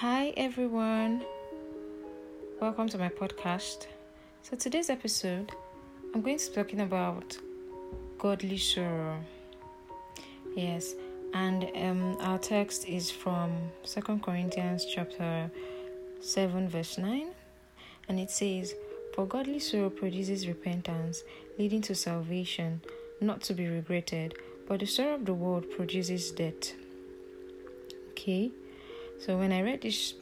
Hi, everyone. Welcome to my podcast. So, today's episode, I'm going to be talking about godly sorrow. Yes, and um, our text is from Second Corinthians chapter 7, verse 9, and it says, For godly sorrow produces repentance, leading to salvation, not to be regretted, but the sorrow of the world produces death. Okay. So when I read this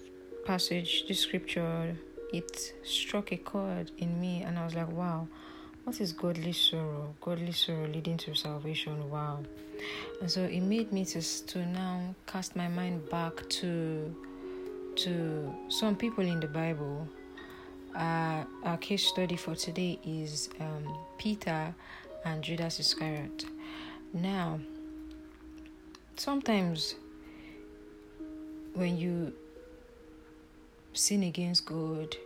passage, this scripture, it struck a chord in me, and I was like, wow, what is godly sorrow? Godly sorrow leading to salvation. Wow. And so it made me to, to now cast my mind back to to some people in the Bible. Uh, our case study for today is um, Peter and Judas Iscariot. Now, sometimes when you sin against God,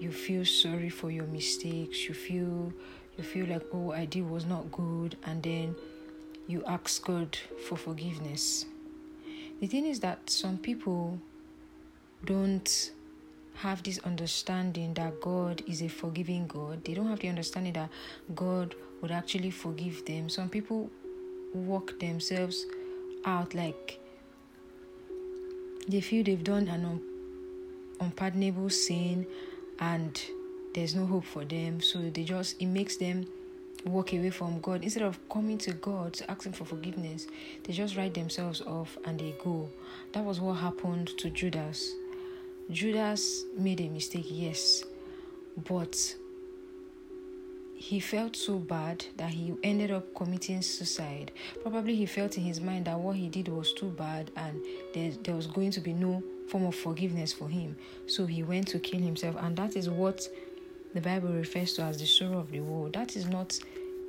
you feel sorry for your mistakes, you feel you feel like oh I did was not good and then you ask God for forgiveness. The thing is that some people don't have this understanding that God is a forgiving God. They don't have the understanding that God would actually forgive them. Some people work themselves out like they feel they've done an un- unpardonable sin and there's no hope for them. So they just it makes them walk away from god. Instead of coming to god to ask him for forgiveness they just write themselves off and they go. That was what happened to judas. Judas made a mistake yes. But he felt so bad that he ended up committing suicide. Probably he felt in his mind that what he did was too bad and there, there was going to be no form of forgiveness for him. So he went to kill himself, and that is what the Bible refers to as the sorrow of the world. That is not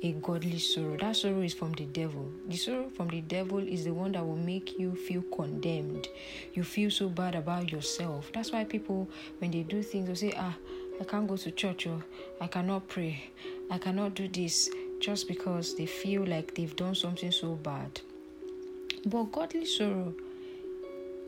a godly sorrow. That sorrow is from the devil. The sorrow from the devil is the one that will make you feel condemned. You feel so bad about yourself. That's why people, when they do things, will say, Ah, I can't go to church or I cannot pray. I cannot do this just because they feel like they've done something so bad. But godly sorrow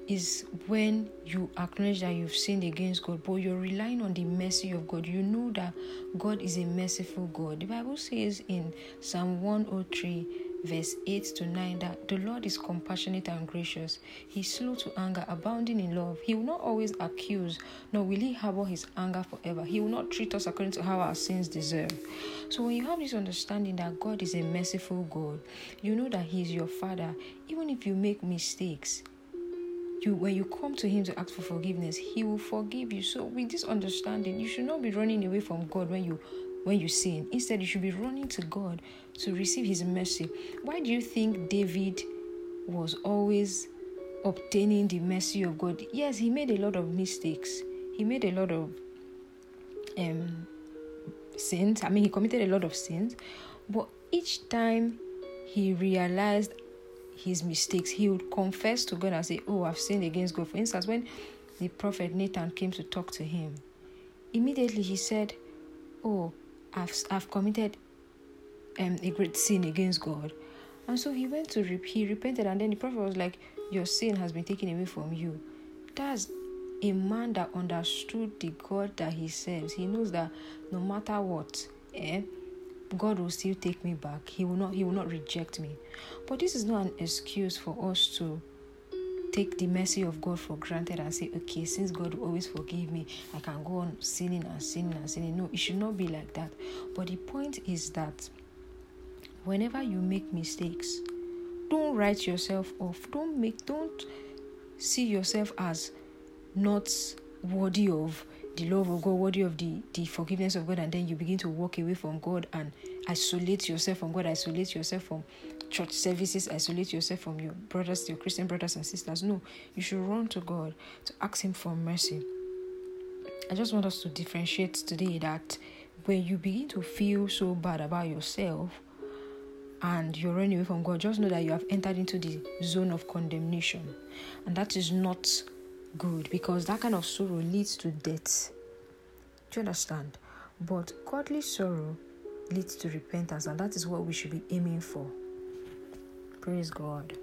is when you acknowledge that you've sinned against God, but you're relying on the mercy of God. You know that God is a merciful God. The Bible says in Psalm 103 verse 8 to 9 that the Lord is compassionate and gracious. He's slow to anger, abounding in love. He will not always accuse, nor will he harbor his anger forever. He will not treat us according to how our sins deserve. So when you have this understanding that God is a merciful God, you know that He is your Father. Even if you make mistakes, you when you come to him to ask for forgiveness he will forgive you so with this understanding you should not be running away from god when you when you sin. Instead, you should be running to God to receive His mercy. Why do you think David was always obtaining the mercy of God? Yes, he made a lot of mistakes. He made a lot of um, sins. I mean, he committed a lot of sins. But each time he realized his mistakes, he would confess to God and say, Oh, I've sinned against God. For instance, when the prophet Nathan came to talk to him, immediately he said, Oh, I've, I've committed um, a great sin against God. And so he went to rep- he repented, and then the prophet was like, Your sin has been taken away from you. That's a man that understood the God that he serves. He knows that no matter what, eh, God will still take me back. He will not he will not reject me. But this is not an excuse for us to take the mercy of God for granted and say, okay, since God will always forgive me, I can go on sinning and sinning and sinning. No, it should not be like that. But the point is that whenever you make mistakes, don't write yourself off. Don't make don't see yourself as not worthy of the love of God, worthy of the, the forgiveness of God, and then you begin to walk away from God and isolate yourself from God, isolate yourself from church services, isolate yourself from your brothers, your Christian brothers and sisters. No, you should run to God to ask Him for mercy. I just want us to differentiate today that when you begin to feel so bad about yourself and you're running away from God, just know that you have entered into the zone of condemnation. And that is not good because that kind of sorrow leads to death. Do you understand? But godly sorrow leads to repentance, and that is what we should be aiming for. Praise God.